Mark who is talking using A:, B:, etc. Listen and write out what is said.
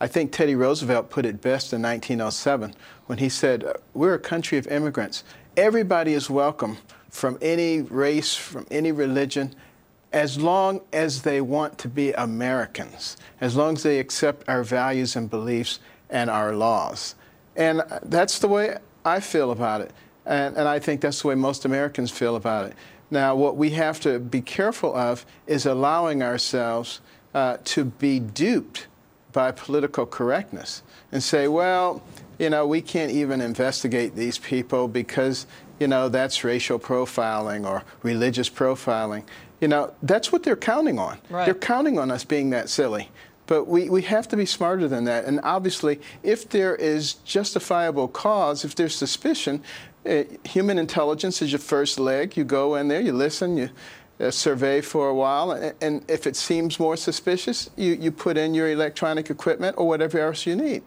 A: I think Teddy Roosevelt put it best in 1907 when he said, We're a country of immigrants. Everybody is welcome from any race, from any religion, as long as they want to be Americans, as long as they accept our values and beliefs and our laws. And that's the way I feel about it. And, and I think that's the way most Americans feel about it. Now, what we have to be careful of is allowing ourselves uh, to be duped by political correctness and say, well, you know, we can't even investigate these people because, you know, that's racial profiling or religious profiling. You know, that's what they're counting on.
B: Right.
A: They're counting on us being that silly. But we, we have to be smarter than that. And obviously, if there is justifiable cause, if there's suspicion, uh, human intelligence is your first leg. You go in there, you listen, you survey for a while, and, if it seems more suspicious, you, you put in your electronic equipment or whatever else you need.